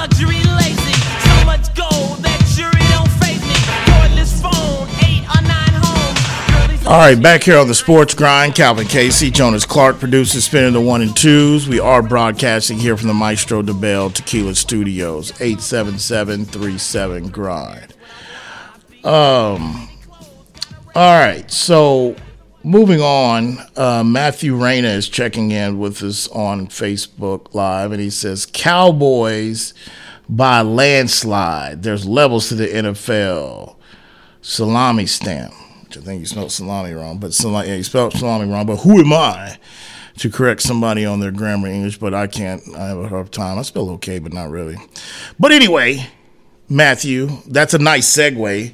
luxury lazy. So much gold that jury don't me. Cordless phone, eight or nine homes. All right, back here on the Sports Grind, Calvin Casey, Jonas Clark, producer, spinning the one and twos. We are broadcasting here from the Maestro Dobel Tequila Studios, 877-37 Grind. Um, all right, so moving on, uh, Matthew Reyna is checking in with us on Facebook Live, and he says, Cowboys by landslide. There's levels to the NFL. Salami stamp. Which I think you spelled salami wrong, but salami, yeah, you spelled salami wrong. But who am I to correct somebody on their grammar English? But I can't. I have a hard time. I spell okay, but not really. But anyway, Matthew, that's a nice segue.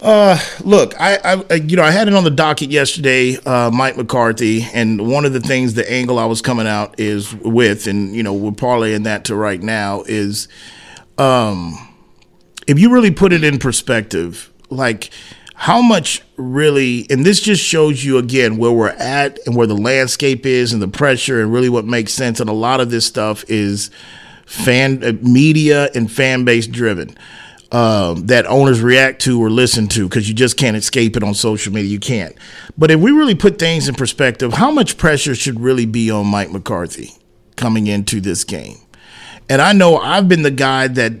Uh, look, I, I, you know, I had it on the docket yesterday, uh, Mike McCarthy, and one of the things, the angle I was coming out is with, and you know, we're parlaying that to right now is, um, if you really put it in perspective, like how much really, and this just shows you again where we're at and where the landscape is and the pressure and really what makes sense. And a lot of this stuff is fan uh, media and fan base driven. Um, that owners react to or listen to because you just can't escape it on social media. You can't. But if we really put things in perspective, how much pressure should really be on Mike McCarthy coming into this game? And I know I've been the guy that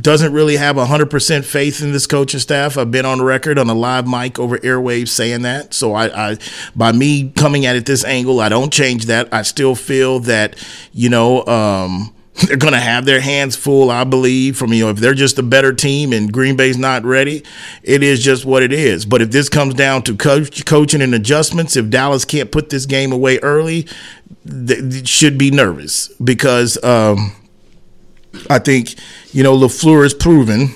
doesn't really have 100% faith in this coaching staff. I've been on record on a live mic over airwaves saying that. So I, I by me coming at it this angle, I don't change that. I still feel that, you know, um, they're going to have their hands full, I believe, from, you know, if they're just a better team and Green Bay's not ready, it is just what it is. But if this comes down to coach, coaching and adjustments, if Dallas can't put this game away early, they should be nervous because, um, I think, you know, LaFleur has proven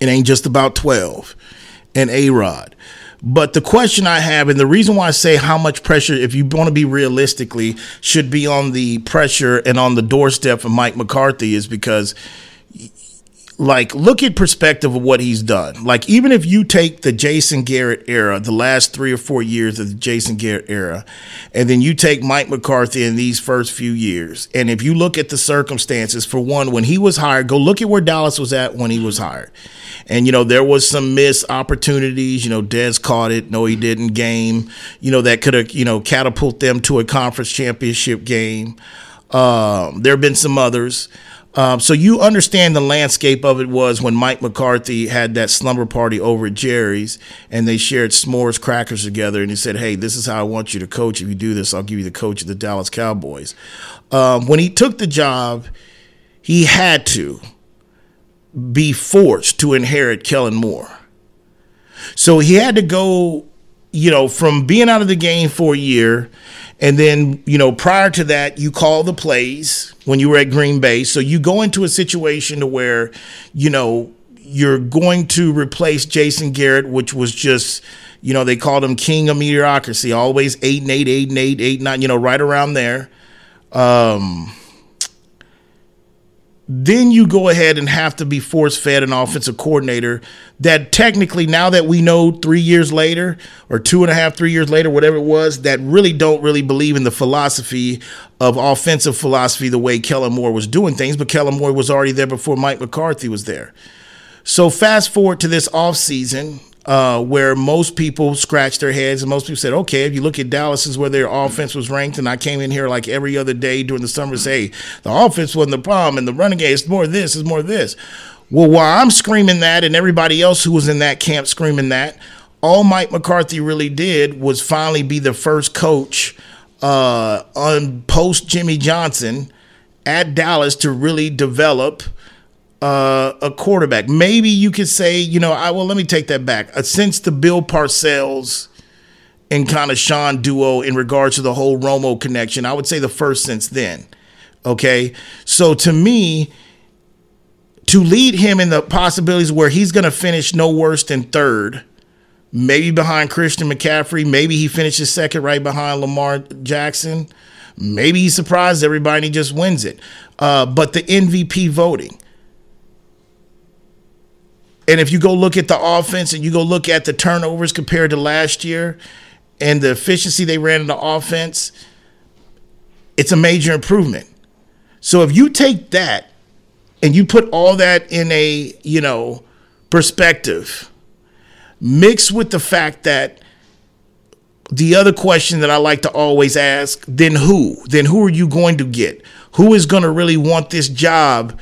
it ain't just about 12 and A Rod. But the question I have, and the reason why I say how much pressure, if you want to be realistically, should be on the pressure and on the doorstep of Mike McCarthy is because like look at perspective of what he's done. Like even if you take the Jason Garrett era, the last three or four years of the Jason Garrett era, and then you take Mike McCarthy in these first few years, and if you look at the circumstances, for one, when he was hired, go look at where Dallas was at when he was hired. And you know there was some missed opportunities. You know Dez caught it. No, he didn't. Game. You know that could have you know catapult them to a conference championship game. Um, there have been some others. Um, so you understand the landscape of it was when Mike McCarthy had that slumber party over at Jerry's and they shared s'mores crackers together and he said, Hey, this is how I want you to coach. If you do this, I'll give you the coach of the Dallas Cowboys. Um, when he took the job, he had to be forced to inherit Kellen Moore. So he had to go, you know, from being out of the game for a year and then, you know, prior to that, you call the plays when you were at Green Bay. So you go into a situation to where, you know, you're going to replace Jason Garrett, which was just, you know, they called him king of mediocrity, always eight and eight, eight and eight, eight nine, you know, right around there. Um, then you go ahead and have to be force fed an offensive coordinator that technically now that we know three years later or two and a half three years later whatever it was that really don't really believe in the philosophy of offensive philosophy the way kellen moore was doing things but kellen moore was already there before mike mccarthy was there. So fast forward to this offseason uh, where most people scratched their heads and most people said, okay, if you look at Dallas is where their offense was ranked, and I came in here like every other day during the summer to say the offense wasn't the problem and the running game is more this, is more this. Well, while I'm screaming that and everybody else who was in that camp screaming that, all Mike McCarthy really did was finally be the first coach uh, on post Jimmy Johnson at Dallas to really develop – uh, a quarterback. Maybe you could say, you know, I well, let me take that back. Uh, since the Bill Parcells and kind of Sean duo in regards to the whole Romo connection, I would say the first since then. Okay, so to me, to lead him in the possibilities where he's going to finish no worse than third, maybe behind Christian McCaffrey, maybe he finishes second right behind Lamar Jackson. Maybe he surprised everybody and he just wins it. Uh, but the MVP voting, and if you go look at the offense and you go look at the turnovers compared to last year and the efficiency they ran in the offense, it's a major improvement. So if you take that and you put all that in a, you know, perspective, mixed with the fact that the other question that I like to always ask, then who? Then who are you going to get? Who is going to really want this job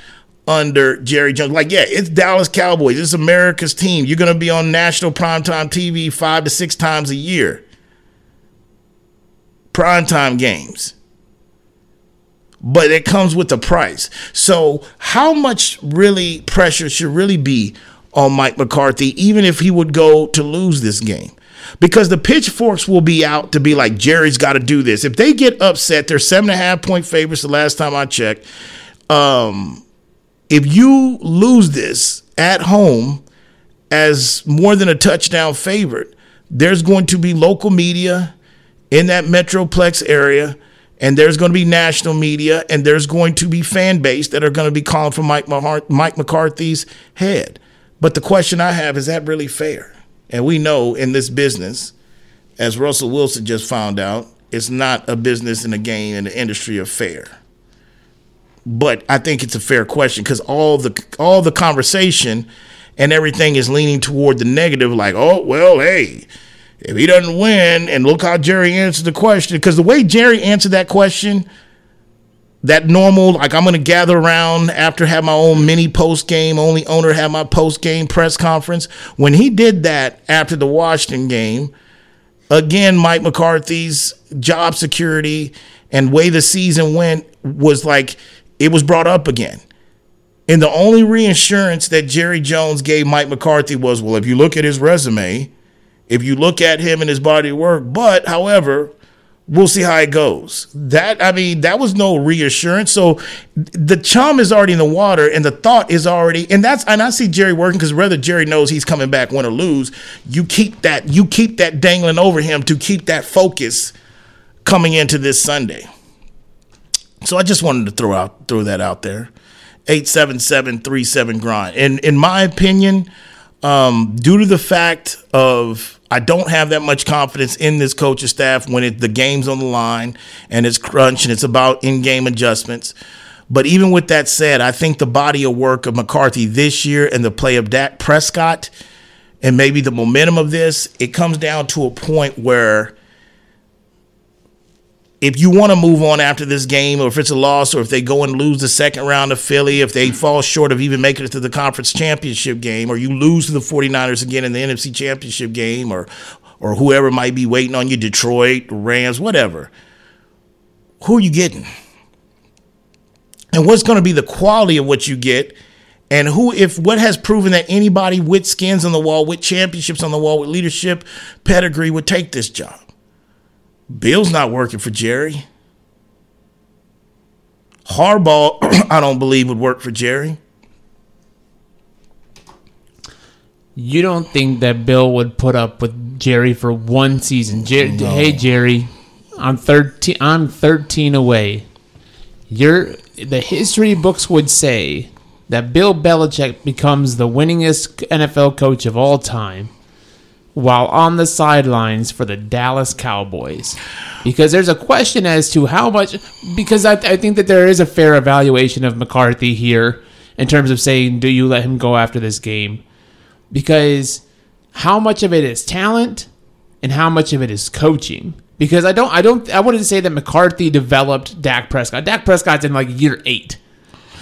under Jerry Jones? Like, yeah, it's Dallas Cowboys. It's America's team. You're going to be on national primetime TV five to six times a year. Primetime games. But it comes with a price. So, how much really pressure should really be on Mike McCarthy, even if he would go to lose this game? because the pitchforks will be out to be like Jerry's got to do this. If they get upset, they're seven and a half point favorites. The last time I checked, um, if you lose this at home as more than a touchdown favorite, there's going to be local media in that metroplex area. And there's going to be national media, and there's going to be fan base that are going to be calling for Mike, Mike McCarthy's head. But the question I have is that really fair? And we know in this business, as Russell Wilson just found out, it's not a business and a game and the industry of fair. But I think it's a fair question because all the all the conversation and everything is leaning toward the negative, like, oh well, hey, if he doesn't win, and look how Jerry answered the question, because the way Jerry answered that question that normal like i'm gonna gather around after have my own mini post game only owner have my post game press conference. When he did that after the washington game again mike mccarthy's job security and way the season went was like it was brought up again and the only reassurance that jerry jones gave mike mccarthy was well if you look at his resume if you look at him and his body of work but however we'll see how it goes. That I mean, that was no reassurance. So the chum is already in the water, and the thought is already, and that's and I see Jerry working because whether Jerry knows he's coming back, win or lose, you keep that you keep that dangling over him to keep that focus coming into this Sunday. So I just wanted to throw out throw that out there. 877 grind. And in my opinion, um, due to the fact of I don't have that much confidence in this coaching staff when it, the game's on the line and it's crunch and it's about in-game adjustments. But even with that said, I think the body of work of McCarthy this year and the play of Dak Prescott and maybe the momentum of this, it comes down to a point where if you want to move on after this game, or if it's a loss, or if they go and lose the second round of Philly, if they fall short of even making it to the conference championship game, or you lose to the 49ers again in the NFC championship game, or or whoever might be waiting on you, Detroit, Rams, whatever. Who are you getting? And what's going to be the quality of what you get? And who, if what has proven that anybody with skins on the wall, with championships on the wall, with leadership pedigree would take this job? Bill's not working for Jerry. Harbaugh, I don't believe would work for Jerry. You don't think that Bill would put up with Jerry for one season? Jer- no. Hey Jerry, I'm thirteen. I'm thirteen away. You're the history books would say that Bill Belichick becomes the winningest NFL coach of all time while on the sidelines for the Dallas Cowboys. Because there's a question as to how much, because I, I, think that there is a fair evaluation of McCarthy here in terms of saying, do you let him go after this game? Because how much of it is talent and how much of it is coaching? Because I don't, I don't, I wouldn't say that McCarthy developed Dak Prescott. Dak Prescott's in like year eight.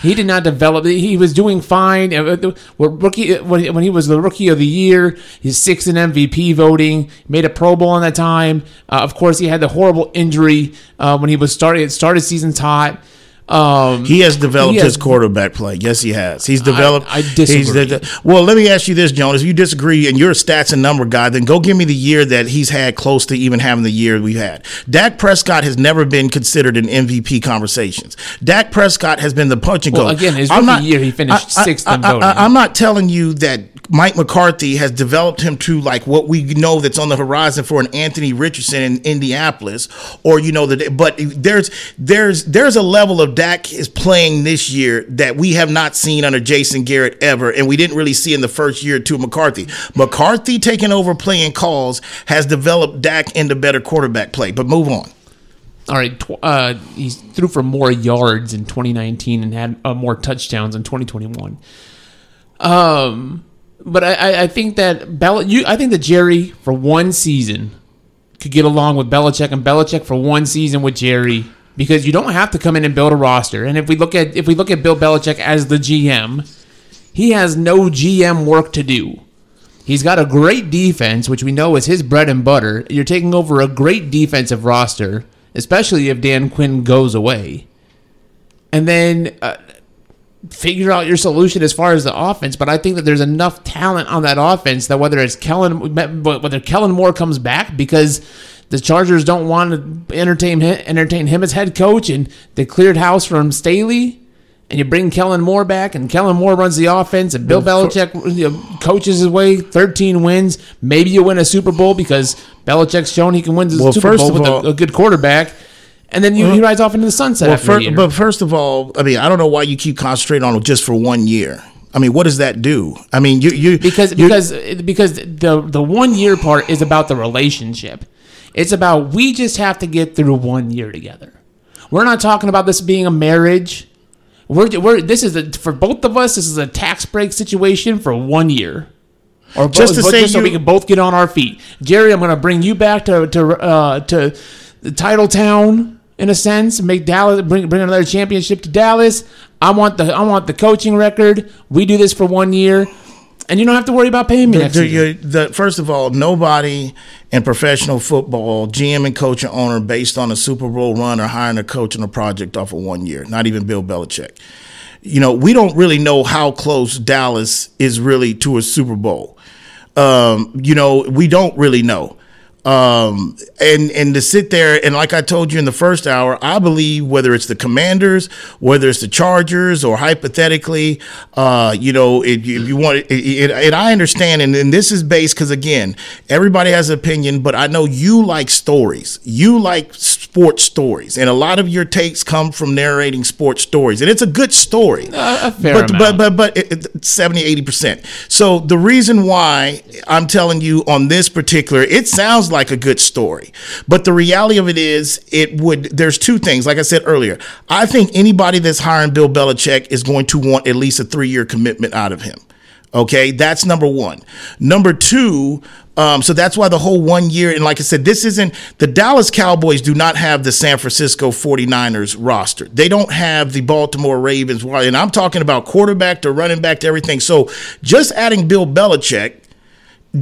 He did not develop. He was doing fine. Uh, rookie when he was the rookie of the year, he's sixth in MVP voting. Made a Pro Bowl in that time. Uh, of course, he had the horrible injury uh, when he was starting. Started seasons hot. Um, he has developed he has, his quarterback play. Yes, he has. He's developed. I, I disagree. The, well, let me ask you this, Jonas. If you disagree and you're a stats and number guy, then go give me the year that he's had close to even having the year we've had. Dak Prescott has never been considered in MVP conversations. Dak Prescott has been the punch and well, go. Again, his rookie not, year, he finished I, sixth in voting. I, I'm not telling you that Mike McCarthy has developed him to like what we know that's on the horizon for an Anthony Richardson in Indianapolis, or you know that. But there's there's there's a level of Dak is playing this year that we have not seen under Jason Garrett ever, and we didn't really see in the first year to McCarthy. McCarthy taking over playing calls has developed Dak into better quarterback play. But move on. all right, tw- uh, he threw for more yards in 2019 and had uh, more touchdowns in 2021. Um, but I, I- think that Bel- you, I think that Jerry for one season could get along with Belichick, and Belichick for one season with Jerry because you don't have to come in and build a roster. And if we look at if we look at Bill Belichick as the GM, he has no GM work to do. He's got a great defense, which we know is his bread and butter. You're taking over a great defensive roster, especially if Dan Quinn goes away. And then uh, figure out your solution as far as the offense. But I think that there's enough talent on that offense that whether it's Kellen, whether Kellen Moore comes back because the Chargers don't want to entertain him, entertain him as head coach, and they cleared house from Staley. And you bring Kellen Moore back, and Kellen Moore runs the offense, and Bill Well, Belichick you know, coaches his way. Thirteen wins, maybe you win a Super Bowl because Belichick's shown he can win the Well, Super first Bowl with all- a, a good quarterback. And then you, he rides off into the sunset. Well, after fir- a year. but first of all, I mean, I don't know why you keep concentrating on it just for one year. I mean, what does that do? I mean, you you because you- because because the the one year part is about the relationship. It's about we just have to get through one year together. We're not talking about this being a marriage. We're, we're this is a, for both of us. This is a tax break situation for one year, or Just both, to say so we can both get on our feet. Jerry, I'm going to bring you back to to uh, to the title town in a sense. Make Dallas bring bring another championship to Dallas. I want the I want the coaching record. We do this for one year, and you don't have to worry about paying me next the, year. the- first of all, nobody in professional football, GM and coach and owner, based on a Super Bowl run or hiring a coach on a project off of one year. Not even Bill Belichick. You know, we don't really know how close Dallas is really to a Super Bowl. Um, you know, we don't really know. Um, and and to sit there and like I told you in the first hour, I believe whether it's the Commanders, whether it's the Chargers, or hypothetically, uh, you know, if you, if you want, it, it, and I understand, and, and this is based because again, everybody has an opinion, but I know you like stories, you like sports stories, and a lot of your takes come from narrating sports stories, and it's a good story. A- a fair but, amount. but but but it, it, 70 80% so the reason why i'm telling you on this particular it sounds like a good story but the reality of it is it would there's two things like i said earlier i think anybody that's hiring bill belichick is going to want at least a three-year commitment out of him Okay, that's number one. Number two, um, so that's why the whole one year, and like I said, this isn't the Dallas Cowboys do not have the San Francisco 49ers roster. They don't have the Baltimore Ravens, and I'm talking about quarterback to running back to everything. So just adding Bill Belichick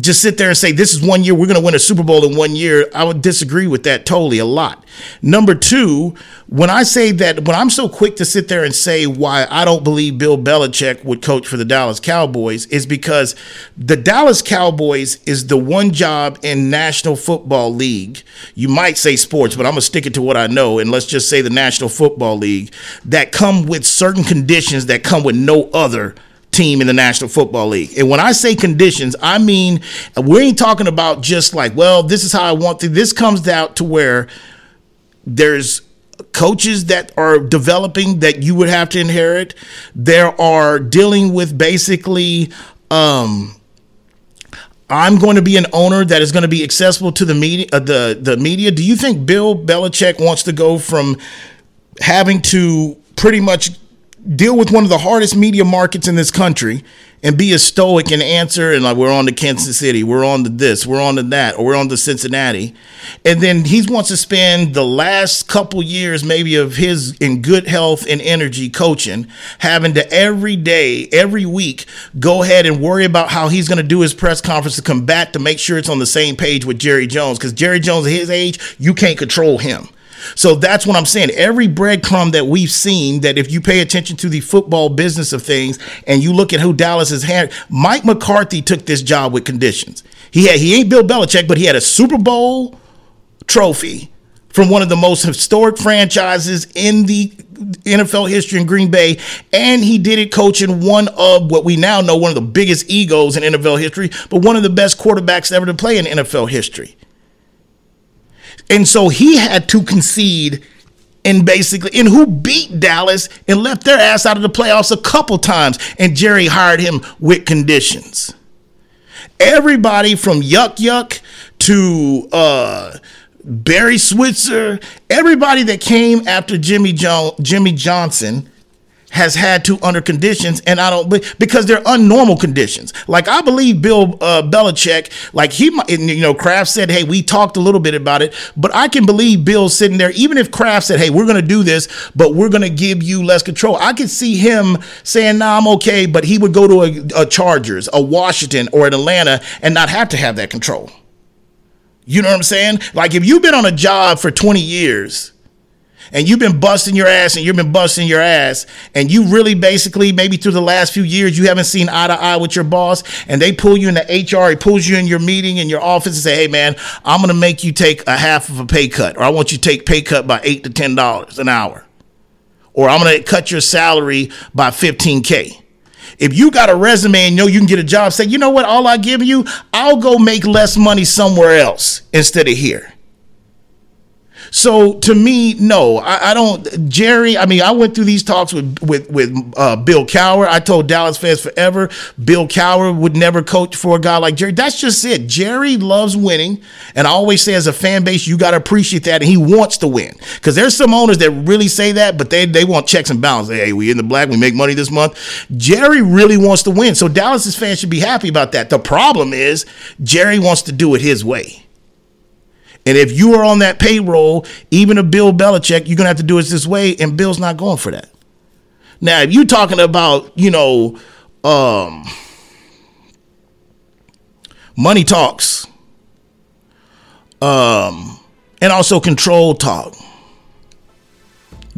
just sit there and say this is one year we're going to win a Super Bowl in one year, I would disagree with that totally a lot. Number two, when I say that, when I'm so quick to sit there and say why I don't believe Bill Belichick would coach for the Dallas Cowboys is because the Dallas Cowboys is the one job in National Football League. You might say sports, but I'm gonna stick it to what I know, and let's just say the National Football League that come with certain conditions that come with no other team in the National Football League. And when I say conditions, I mean we ain't talking about just like, well, this is how I want to. This comes out to where there's coaches that are developing that you would have to inherit. There are dealing with basically um I'm going to be an owner that is going to be accessible to the media. Uh, the the media. Do you think Bill Belichick wants to go from having to pretty much deal with one of the hardest media markets in this country and be a stoic and answer and like we're on to Kansas City, we're on to this, we're on to that, or we're on to Cincinnati, and then he wants to spend the last couple years maybe of his in good health and energy coaching, having to every day, every week go ahead and worry about how he's going to do his press conference to combat to make sure it's on the same page with Jerry Jones because Jerry Jones at his age, you can't control him. So that's what I'm saying. Every breadcrumb that we've seen, that if you pay attention to the football business of things and you look at who Dallas has had, Mike McCarthy took this job with conditions. He had he ain't Bill Belichick, but he had a Super Bowl trophy from one of the most historic franchises in the NFL history in Green Bay, and he did it coaching one of what we now know one of the biggest egos in NFL history, but one of the best quarterbacks ever to play in NFL history. And so he had to concede and basically and who beat Dallas and left their ass out of the playoffs a couple times and Jerry hired him with conditions. Everybody from Yuck Yuck to uh Barry Switzer, everybody that came after Jimmy jo- Jimmy Johnson has had to under conditions, and I don't because they're unnormal conditions. Like I believe Bill uh, Belichick, like he, might- you know, Kraft said, "Hey, we talked a little bit about it," but I can believe Bill sitting there, even if Kraft said, "Hey, we're going to do this, but we're going to give you less control." I could see him saying, "Nah, I'm okay," but he would go to a, a Chargers, a Washington, or an Atlanta, and not have to have that control. You know what I'm saying? Like if you've been on a job for 20 years and you've been busting your ass and you've been busting your ass and you really basically maybe through the last few years you haven't seen eye to eye with your boss and they pull you in the HR, he pulls you in your meeting in your office and say, "Hey man, I'm going to make you take a half of a pay cut or I want you to take pay cut by 8 to 10 dollars an hour." Or I'm going to cut your salary by 15k. If you got a resume and know you can get a job, say, you know what, all I give you, I'll go make less money somewhere else instead of here. So to me, no, I, I don't. Jerry, I mean, I went through these talks with with with uh, Bill Cowher. I told Dallas fans forever, Bill Cowher would never coach for a guy like Jerry. That's just it. Jerry loves winning, and I always say, as a fan base, you got to appreciate that, and he wants to win. Because there's some owners that really say that, but they they want checks and balances. Hey, we in the black, we make money this month. Jerry really wants to win, so Dallas's fans should be happy about that. The problem is Jerry wants to do it his way. And if you are on that payroll, even a Bill Belichick, you're gonna have to do it this way, and Bill's not going for that. Now, if you're talking about, you know, um, money talks, um, and also control talk.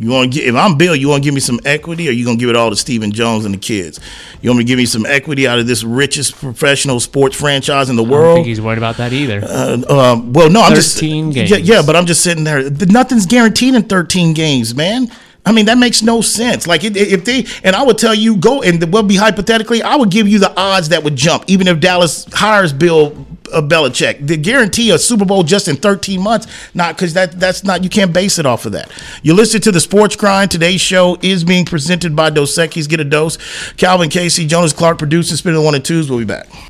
You want to get if I'm Bill, you want to give me some equity, or you gonna give it all to Stephen Jones and the kids? You want me to give me some equity out of this richest professional sports franchise in the world? I don't think he's worried about that either. Um, well, no, I'm just 13 Yeah, games. yeah, but I'm just sitting there. Nothing's guaranteed in 13 games, man. I mean, that makes no sense. Like, if they and I would tell you go and what be hypothetically, I would give you the odds that would jump, even if Dallas hires Bill uh, Belichick. The guarantee a Super Bowl just in 13 months, not because that that's not you can't base it off of that. You listen to the Sports Grind. Today's show is being presented by Dos Equis. Get a dose. Calvin Casey, Jonas Clark, producing, spinning one and twos. We'll be back.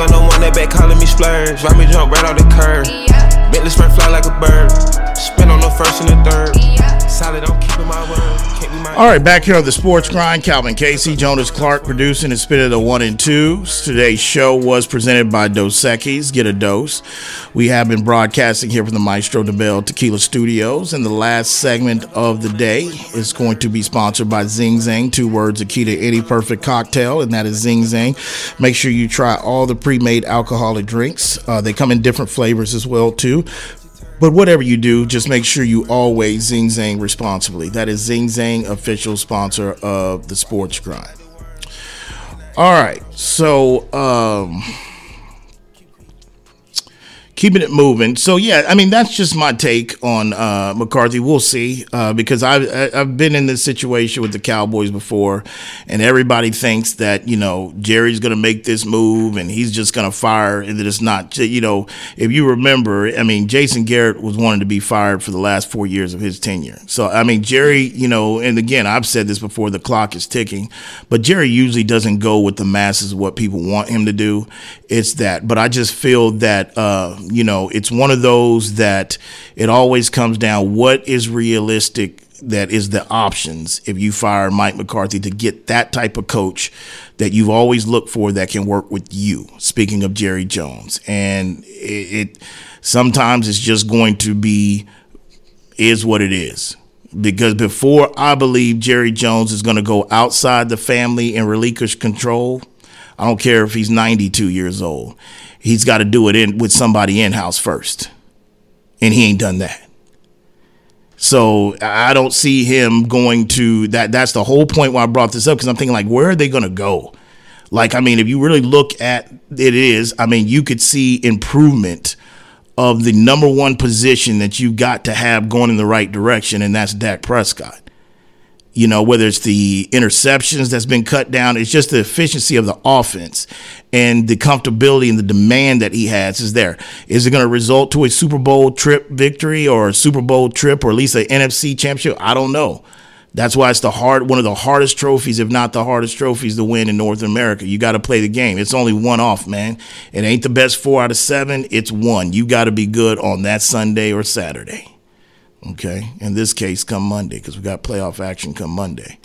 Gun no one that back calling me splurge. Ride me jump right off the curb. Bentley sprint fly like a bird. Spin on the first and the third. Solid, I'm keeping my word. Can't be my All right, back here on the Sports Grind, Calvin Casey, Jonas Clark producing and spinning the one and twos. Today's show was presented by Dos Equis. Get a dose. We have been broadcasting here from the Maestro Dobel Tequila Studios, and the last segment of the day is going to be sponsored by Zing Zang. Two words, a key to any perfect cocktail, and that is Zing Zang. Make sure you try all the pre-made alcoholic drinks. Uh, they come in different flavors as well too. But whatever you do, just make sure you always Zing Zang responsibly. That is Zing Zang, official sponsor of the Sports Grind. All right, so um, keeping it moving. So yeah, I mean that's just my take on uh, McCarthy. We'll see uh, because I've I've been in this situation with the Cowboys before, and everybody thinks that you know Jerry's going to make this move and he's just going to fire, and that it's not. You know, if you remember, I mean Jason Garrett was wanting to be fired for the last four years of his tenure. So I mean Jerry, you know, and again I've said this before, the clock is ticking, but Jerry usually doesn't go with the masses of what people want him to do. It's that, but I just feel that. Uh, you know, it's one of those that it always comes down what is realistic that is the options if you fire Mike McCarthy to get that type of coach that you've always looked for that can work with you. Speaking of Jerry Jones, and it, it sometimes it's just going to be is what it is. Because before I believe Jerry Jones is going to go outside the family and relinquish control, I don't care if he's 92 years old he's got to do it in with somebody in house first, and he ain't done that. So I don't see him going to that. That's the whole point why I brought this up because I'm thinking like, where are they going to go? Like, I mean, if you really look at it, is I mean, you could see improvement of the number one position that you got to have going in the right direction, and that's Dak Prescott you know, whether it's the interceptions that's been cut down, it's just the efficiency of the offense and the comfortability and the demand that he has is there. Is it going to result to a Super Bowl trip victory or a Super Bowl trip or at least an NFC championship? I don't know. That's why it's the hard one of the hardest trophies, if not the hardest trophies to win in North America. You got to play the game. It's only one off, man. It ain't the best four out of seven. It's one. You got to be good on that Sunday or Saturday. Okay. In this case, come Monday, because we got playoff action come Monday.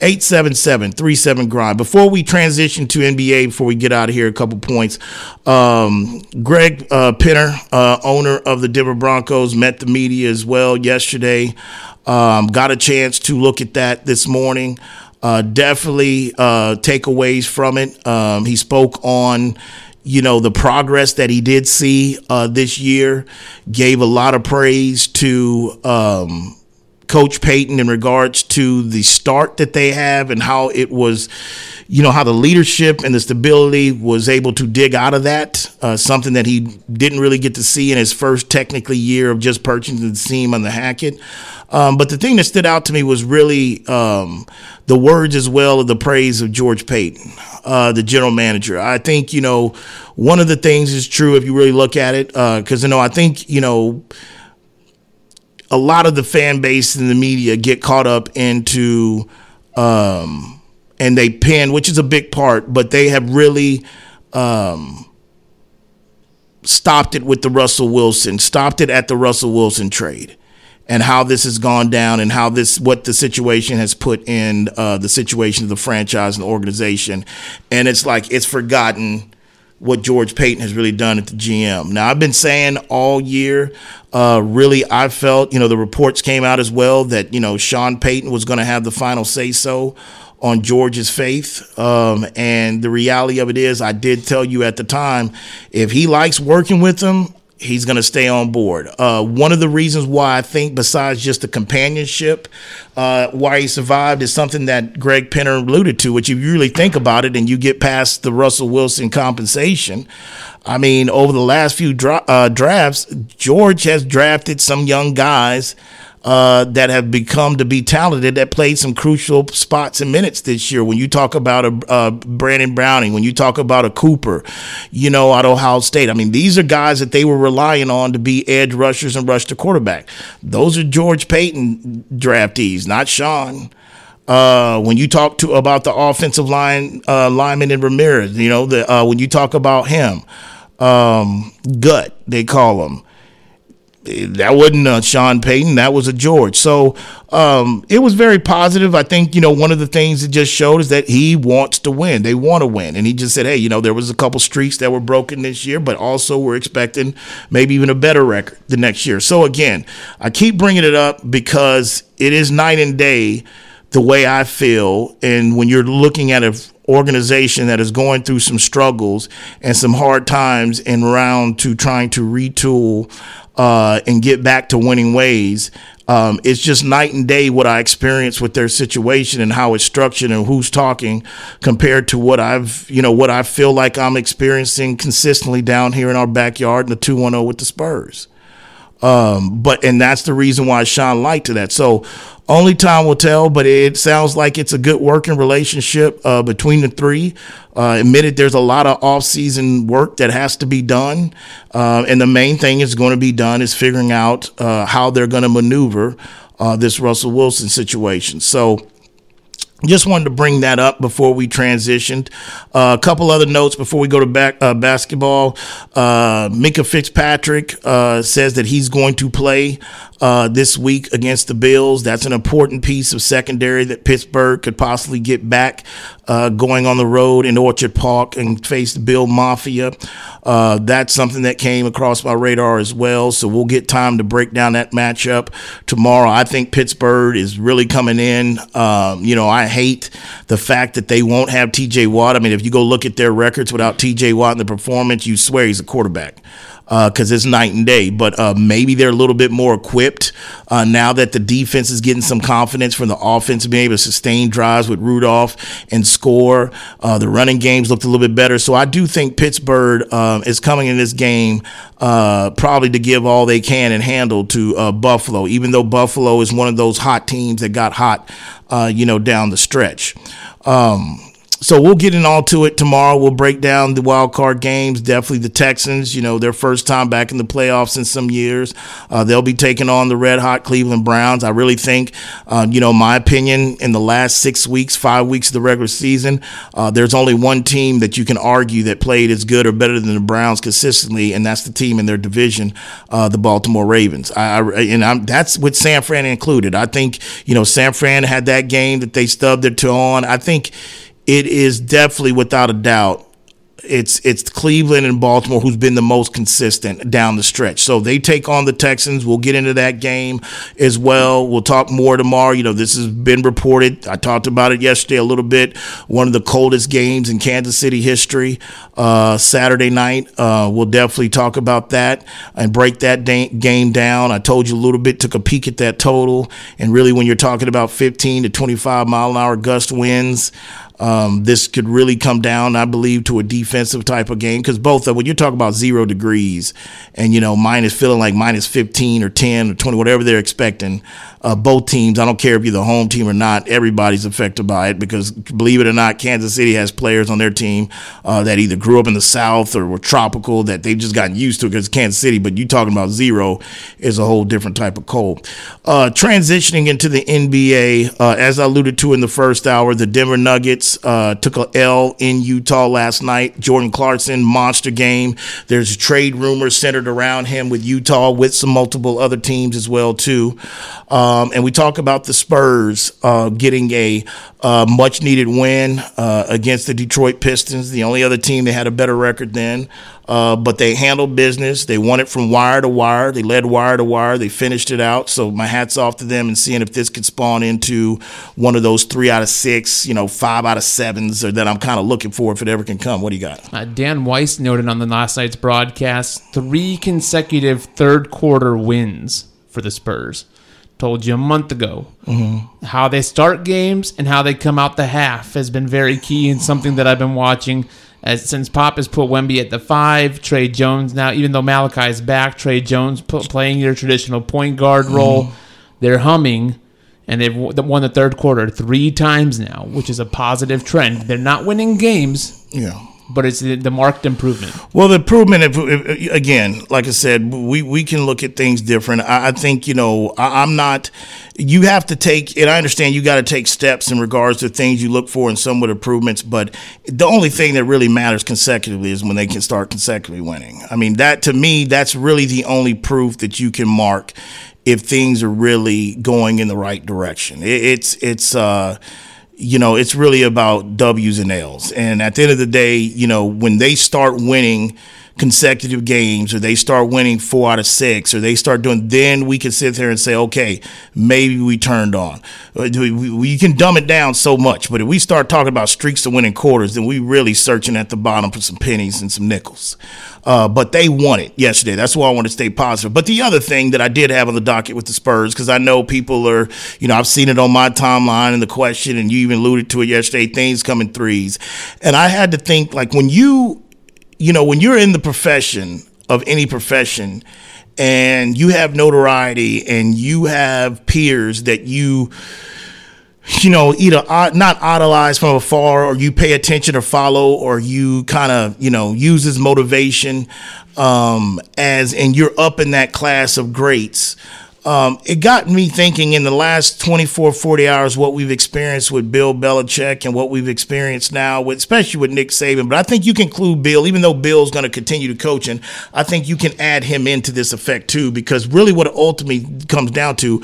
877 37 grind. Before we transition to NBA, before we get out of here, a couple points. Um, Greg uh, Penner, uh, owner of the Denver Broncos, met the media as well yesterday. Um, got a chance to look at that this morning. Uh, definitely uh, takeaways from it. Um, he spoke on you know the progress that he did see uh, this year. Gave a lot of praise to um, Coach Payton in regards to the start that they have and how it was, you know, how the leadership and the stability was able to dig out of that. Uh, something that he didn't really get to see in his first technically year of just purchasing the team on the Hackett. Um, but the thing that stood out to me was really um, the words as well of the praise of George Paton, uh, the general manager. I think, you know, one of the things is true if you really look at it, because, uh, you know, I think, you know, a lot of the fan base and the media get caught up into, um, and they pin, which is a big part, but they have really um, stopped it with the Russell Wilson, stopped it at the Russell Wilson trade and how this has gone down and how this what the situation has put in uh, the situation of the franchise and the organization and it's like it's forgotten what George Paton has really done at the GM. Now I've been saying all year, uh, really I felt you know the reports came out as well that you know Sean Payton was going to have the final say so on George's faith. Um, and the reality of it is, I did tell you at the time, if he likes working with him, he's going to stay on board. Uh, one of the reasons why I think, besides just the companionship, uh, why he survived is something that Greg Penner alluded to, which if you really think about it and you get past the Russell Wilson compensation, I mean, over the last few dra- uh, drafts, George has drafted some young guys uh, that have become to be talented that played some crucial spots and minutes this year. When you talk about a, a Baron Browning, when you talk about a Cooper, you know, at Ohio State. I mean, these are guys that they were relying on to be edge rushers and rush the quarterback. Those are George Paton draftees, not Sean. Uh, when you talk to about the offensive line uh, lineman in Ramirez, you know the uh, when you talk about him, um, gut they call him that wasn't a Sean Payton, that was a George. So um, it was very positive. I think, you know, one of the things it just showed is that he wants to win. They want to win. And he just said, hey, you know, there was a couple streaks that were broken this year, but also we're expecting maybe even a better record the next year. So again, I keep bringing it up because it is night and day the way I feel. And when you're looking at an organization that is going through some struggles and some hard times and around to trying to retool uh, and get back to winning ways, Um, it's just night and day what I experience with their situation and how it's structured and who's talking compared to what I've, you know, what I feel like I'm experiencing consistently down here in our backyard in the 210 with the Spurs. Um, but and that's the reason why I shine light to that. So only time will tell, but it sounds like it's a good working relationship uh, between the three. Uh, admitted there's a lot of off-season work that has to be done, uh, and the main thing is going to be done is figuring out uh, how they're going to maneuver uh, this Russell Wilson situation. So just wanted to bring that up before we transitioned. Uh, a couple other notes before we go to back, uh, basketball. Minkah Fitzpatrick says that he's going to play uh, this week against the Bills. That's an important piece of secondary that Pittsburgh could possibly get back uh, going on the road in Orchard Park and face the Bill Mafia. Uh, that's something that came across my radar as well. So we'll get time to break down that matchup tomorrow. I think Pittsburgh is really coming in. Um, you know, I hate the fact that they won't have TJ Watt. I mean, if you go look at their records without TJ Watt in the performance, you swear he's a quarterback because uh, it's night and day. But uh, maybe they're a little bit more equipped uh, now that the defense is getting some confidence from the offense, being able to sustain drives with Rudolph and score. Uh, the running games looked a little bit better. So I do think Pittsburgh um, is coming in this game uh, probably to give all they can and handle to uh, Buffalo, even though Buffalo is one of those hot teams that got hot, you know, down the stretch. Um, so we'll get in all to it tomorrow. We'll break down the wild card games. Definitely the Texans, you know, their first time back in the playoffs in some years. Uh, they'll be taking on the red hot Cleveland Browns. I really think, uh, you know, my opinion, in the last six weeks, five weeks of the regular season, uh, there's only one team that you can argue that played as good or better than the Browns consistently, and that's the team in their division, uh, the Baltimore Ravens. I, I and I'm, that's with San Fran included. I think, you know, San Fran had that game that they stubbed their toe on. I think it is definitely without a doubt it's it's Cleveland and Baltimore who's been the most consistent down the stretch. So they take on the Texans. We'll get into that game as well. We'll talk more tomorrow. You know, this has been reported. I talked about it yesterday a little bit. One of the coldest games in Kansas City history. Uh, Saturday night. Uh, we'll definitely talk about that and break that da- game down. I told you a little bit. Took a peek at that total, and really, when you're talking about 15 to 25 mile an hour gust winds. Um, this could really come down, I believe, to a defensive type of game because both of when you're talking about zero degrees and you know minus feeling like minus 15 or 10 or 20, whatever they're expecting, uh, both teams. I don't care if you're the home team or not. Everybody's affected by it because, believe it or not, Kansas City has players on their team uh, that either grew up in the South or were tropical that they've just gotten used to because Kansas City. But you talking about zero is a whole different type of cold. Uh, transitioning into the NBA, uh, as I alluded to in the first hour, the Denver Nuggets uh, took a L in Utah last night. Jordan Clarkson monster game. There's trade rumors centered around him with Utah with some multiple other teams as well too. Um, and we talk about the Spurs uh, getting a uh, much needed win uh, against the Detroit Pistons, the only other team that had a better record then. Uh, but they handled business. They won it from wire to wire. They led wire to wire. They finished it out. So my hats off to them and seeing if this could spawn into one of those three out of six, you know, five out of sevens or that I'm kind of looking for if it ever can come. What do you got? Uh, Dan Weiss noted on the last night's broadcast three consecutive third quarter wins for the Spurs told you a month ago. Mm-hmm. How they start games and how they come out the half has been very key and something that I've been watching. As since Pop has put Wemby at the five, Tre Jones now, even though Malaki is back, Tre Jones put, playing your traditional point guard role. Mm-hmm. They're humming, and they've won the third quarter three times now, which is a positive trend. They're not winning games. Yeah but it's the, the, marked improvement. Well, the improvement, if, if, again, like I said, we, we can look at things different. I, I think, you know, I, am not, you have to take, and I understand you got to take steps in regards to things you look for and somewhat improvements, but the only thing that really matters consecutively is when they can start consecutively winning. I mean, that to me, that's really the only proof that you can mark if things are really going in the right direction. It, it's, it's, uh, you know, it's really about W's and L's. And at the end of the day, you know, when they start winning consecutive games or they start winning four out of six or they start doing then we can sit there and say okay maybe we turned on. Uh, we, can dumb it down so much but if we start talking about streaks to winning quarters then we really searching at the bottom for some pennies and some nickels. Uh, but they won it yesterday. That's why i want to stay positive. But the other thing that i did have on the docket with the spurs because i know people are you know i've seen it on my timeline and the question and you even alluded to it yesterday things come in threes. And i had to think like when you you know, when you're in the profession of any profession and you have notoriety and you have peers that you, you know, either not idolize from afar or you pay attention or follow or you kind of, you know, use as motivation um, as, and you're up in that class of greats. Um, it got me thinking in the last 24, 40 hours what we've experienced with Bill Belichick and what we've experienced now, with, especially with Nick Saban. But I think you can include Bill, even though Bill's going to continue to coach, and I think you can add him into this effect too, because really what it ultimately comes down to,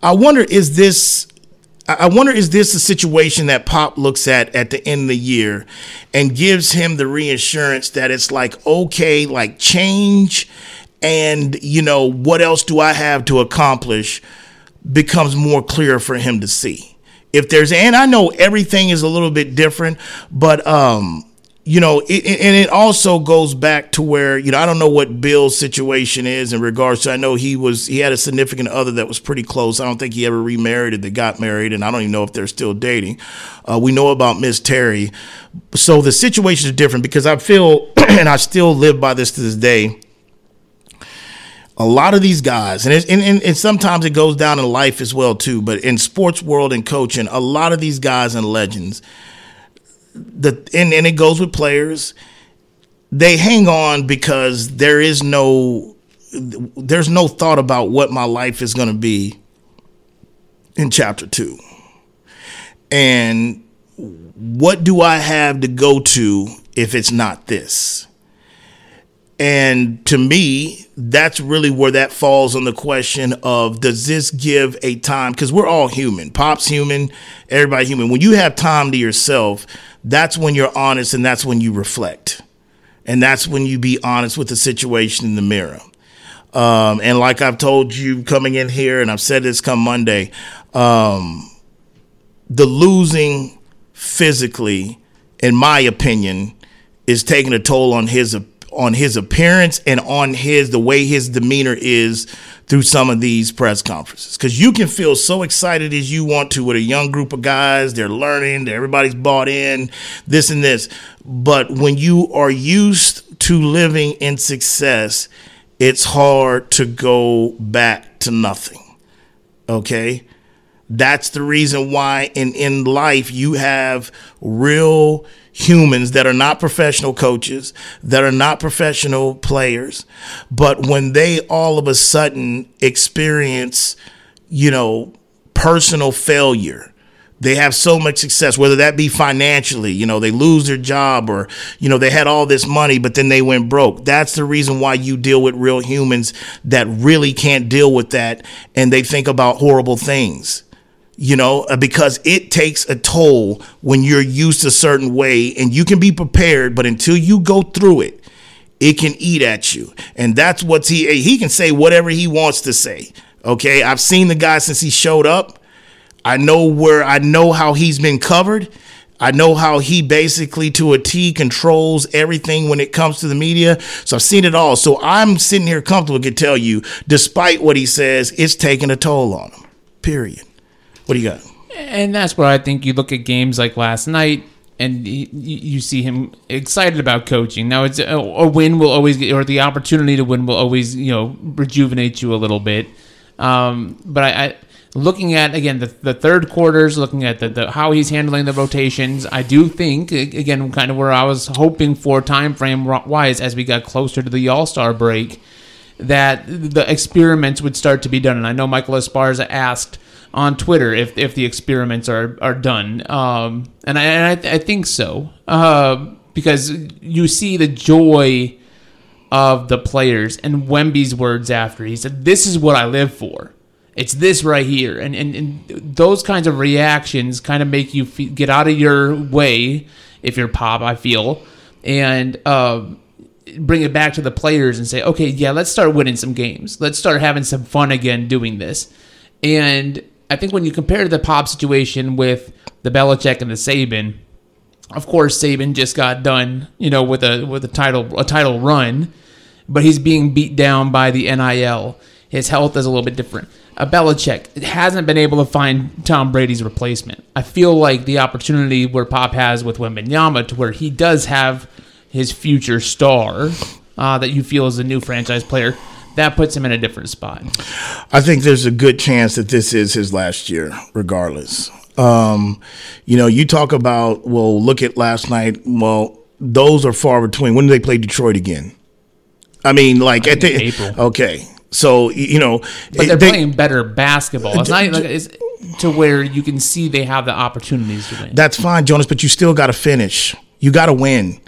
I wonder is this I wonder is this a situation that Pop looks at at the end of the year and gives him the reassurance that it's like okay, like change and you know what else do I have to accomplish becomes more clear for him to see. If there's and I know everything is a little bit different, but um you know, it, and it also goes back to where you know I don't know what Bill's situation is in regards to. I know he was he had a significant other that was pretty close. I don't think he ever remarried or they got married, and I don't even know if they're still dating. Uh, we know about Miss Terry, so the situation is different because I feel and I still live by this to this day a lot of these guys, and, and, and, and sometimes it goes down in life as well too. But in sports world and coaching, a lot of these guys and legends, the and, and it goes with players. They hang on because there is no, there's no thought about what my life is going to be in chapter two, and what do I have to go to if it's not this? And to me, that's really where that falls on the question of does this give a time? Because we're all human. Pop's human, everybody human. When you have time to yourself, that's when you're honest and that's when you reflect. And that's when you be honest with the situation in the mirror. Um, and like I've told you coming in here, and I've said this come Monday, um, the losing physically, in my opinion, is taking a toll on his on his appearance and on his the way his demeanor is through some of these press conferences. Because you can feel so excited as you want to with a young group of guys. They're learning everybody's bought in this and this. But when you are used to living in success it's hard to go back to nothing okay? That's the reason why in in life you have real humans that are not professional coaches, that are not professional players, but when they all of a sudden experience, you know, personal failure, they have so much success, whether that be financially, you know, they lose their job or, you know, they had all this money, but then they went broke. That's the reason why you deal with real humans that really can't deal with that and they think about horrible things you know, uh, because it takes a toll when you're used a certain way and you can be prepared, but until you go through it, it can eat at you. And that's what he he can say whatever he wants to say. Okay? I've seen the guy since he showed up. I know where I know how he's been covered. I know how he basically to a T controls everything when it comes to the media. So I've seen it all. So I'm sitting here comfortable to tell you, despite what he says, it's taking a toll on him. Period. What do you got? And that's where I think you look at games like last night and you see him excited about coaching. Now, it's a, a win will always get, or the opportunity to win will always, you know, rejuvenate you a little bit. Um, but I, I looking at again the, the third quarters, looking at the, the how he's handling the rotations, I do think again kind of where I was hoping for time frame wise as we got closer to the All Star break that the experiments would start to be done. And I know Michael Esparza asked on Twitter if, if the experiments are are done, um, and I and I, I think so uh, because you see the joy of the players and Wemby's words after he said, "This is what I live for." It's this right here, and and, and those kinds of reactions kind of make you get out of your way if you're pop. I feel, and um, bring it back to the players and say, okay, yeah, let's start winning some games. Let's start having some fun again doing this. And I think when you compare the Pop situation with the Belichick and the Saban, of course Saban just got done, you know, with a with a title a title run, but he's being beat down by the NIL. His health is a little bit different. A Belichick hasn't been able to find Tom Brady's replacement. I feel like the opportunity where Pop has with Wembanyama to where he does have his future star uh, that you feel is a new franchise player, that puts him in a different spot. I think there's a good chance that this is his last year, regardless. Um, you know, you talk about, well, look at last night. Well, those are far between. When do they play Detroit again? I mean, like I at the April. okay. So you know, But they're they- playing better basketball. It's not like it's to where you can see they have the opportunities to win. That's fine, Jonas, but you still got to finish. You got to win.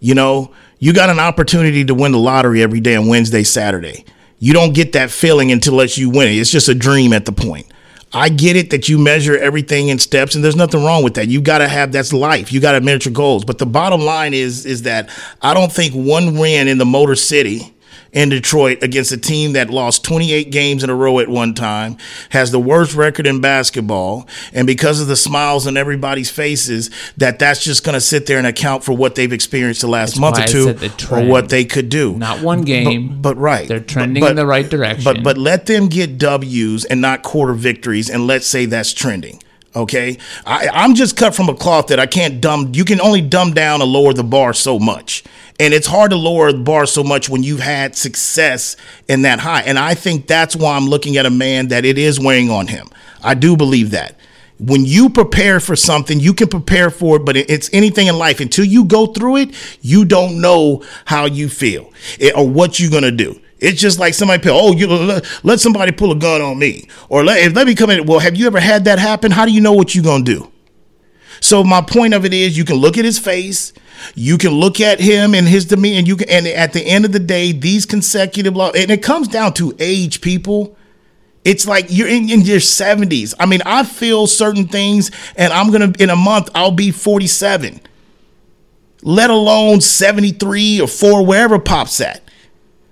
You know, you got an opportunity to win the lottery every day on Wednesday, Saturday. You don't get that feeling until you win it. It's just a dream at the point. I get it that you measure everything in steps, and there's nothing wrong with that. You got to have that's life. You got to measure goals. But the bottom line is is that I don't think one win in the Motor City in Detroit against a team that lost 28 games in a row at one time, has the worst record in basketball, and because of the smiles on everybody's faces, that that's just going to sit there and account for what they've experienced the last That's month or two, or what they could do. Not one game. but, but right, They're trending But- in the right direction. But but let them get W's and not quarter victories, and let's say that's trending. Okay, I, I'm just cut from a cloth that I can't dumb. You can only dumb down or lower the bar so much, and it's hard to lower the bar so much when you've had success in that high. And I think that's why I'm looking at a man that it is weighing on him. I do believe that. When you prepare for something, you can prepare for it, but it's anything in life. Until you go through it, you don't know how you feel eh, or what you're gonna do. It's just like somebody pay, oh, you let, somebody pull a gun on me, or let, if let me come in. Well, have you ever had that happen? How do you know what you're gonna do? So my point of it is, you can look at his face, you can look at him and his demeanor, and you can. And at the end of the day, these consecutive, lo- and it comes down to age, people. It's like you're in, in your 70s. I mean, I feel certain things, and I'm gonna in a month I'll be 47. Let alone 73 or 4, wherever pops at.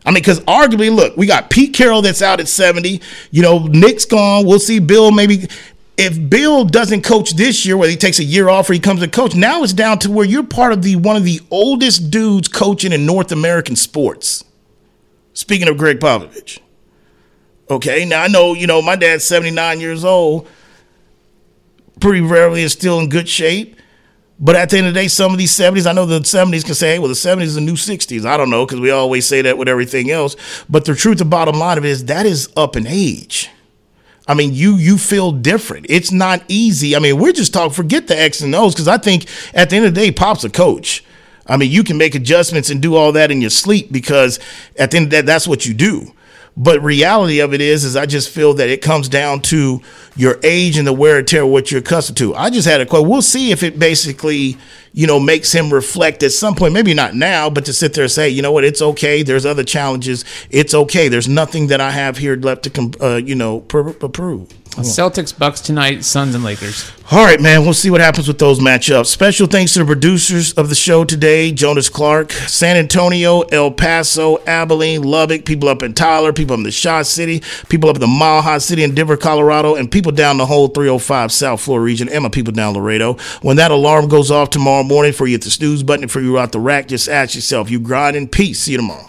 I mean, because arguably, look, we got Pete Carroll that's out at 70. You know, Nick's gone. We'll see Bill maybe. If Bill doesn't coach this year, whether he takes a year off or he comes to coach, now it's down to where you're part of the one of the oldest dudes coaching in North American sports. Speaking of Gregg Popovich. Okay, now I know, you know, my dad's 79 years old. Pretty rarely is still in good shape. But at the end of the day, some of these 70s, I know the 70s can say, hey, well, the 70s is the new 60s. I don't know, because we always say that with everything else. But the truth, the bottom line of it is that is up in age. I mean, you you feel different. It's not easy. I mean, we're just talking, forget the X and O's, because I think at the end of the day, Pop's a coach. I mean, you can make adjustments and do all that in your sleep because at the end of the day, that's what you do. But reality of it is, is I just feel that it comes down to your age and the wear and tear what you're accustomed to. I just had a quote. We'll see if it basically, you know, makes him reflect at some point. Maybe not now, but to sit there and say, you know what, it's okay. There's other challenges. It's okay. There's nothing that I have here left to, uh, you know, pr- approve. Celtics, Bucks tonight, Suns and Lakers. All right, man. We'll see what happens with those matchups. Special thanks to the producers of the show today Jonas Clark, San Antonio, El Paso, Abilene, Lubbock, people up in Tyler, people in the Shaw City, people up in the Mile High City in Denver, Colorado, and people down the whole 305 South Florida region, and my people down Laredo. When that alarm goes off tomorrow morning for you at the snooze button, for you out the rack, just ask yourself, you grind in peace. See you tomorrow.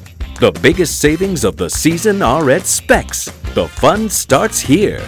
The biggest savings of the season are at Spec's. The fun starts here.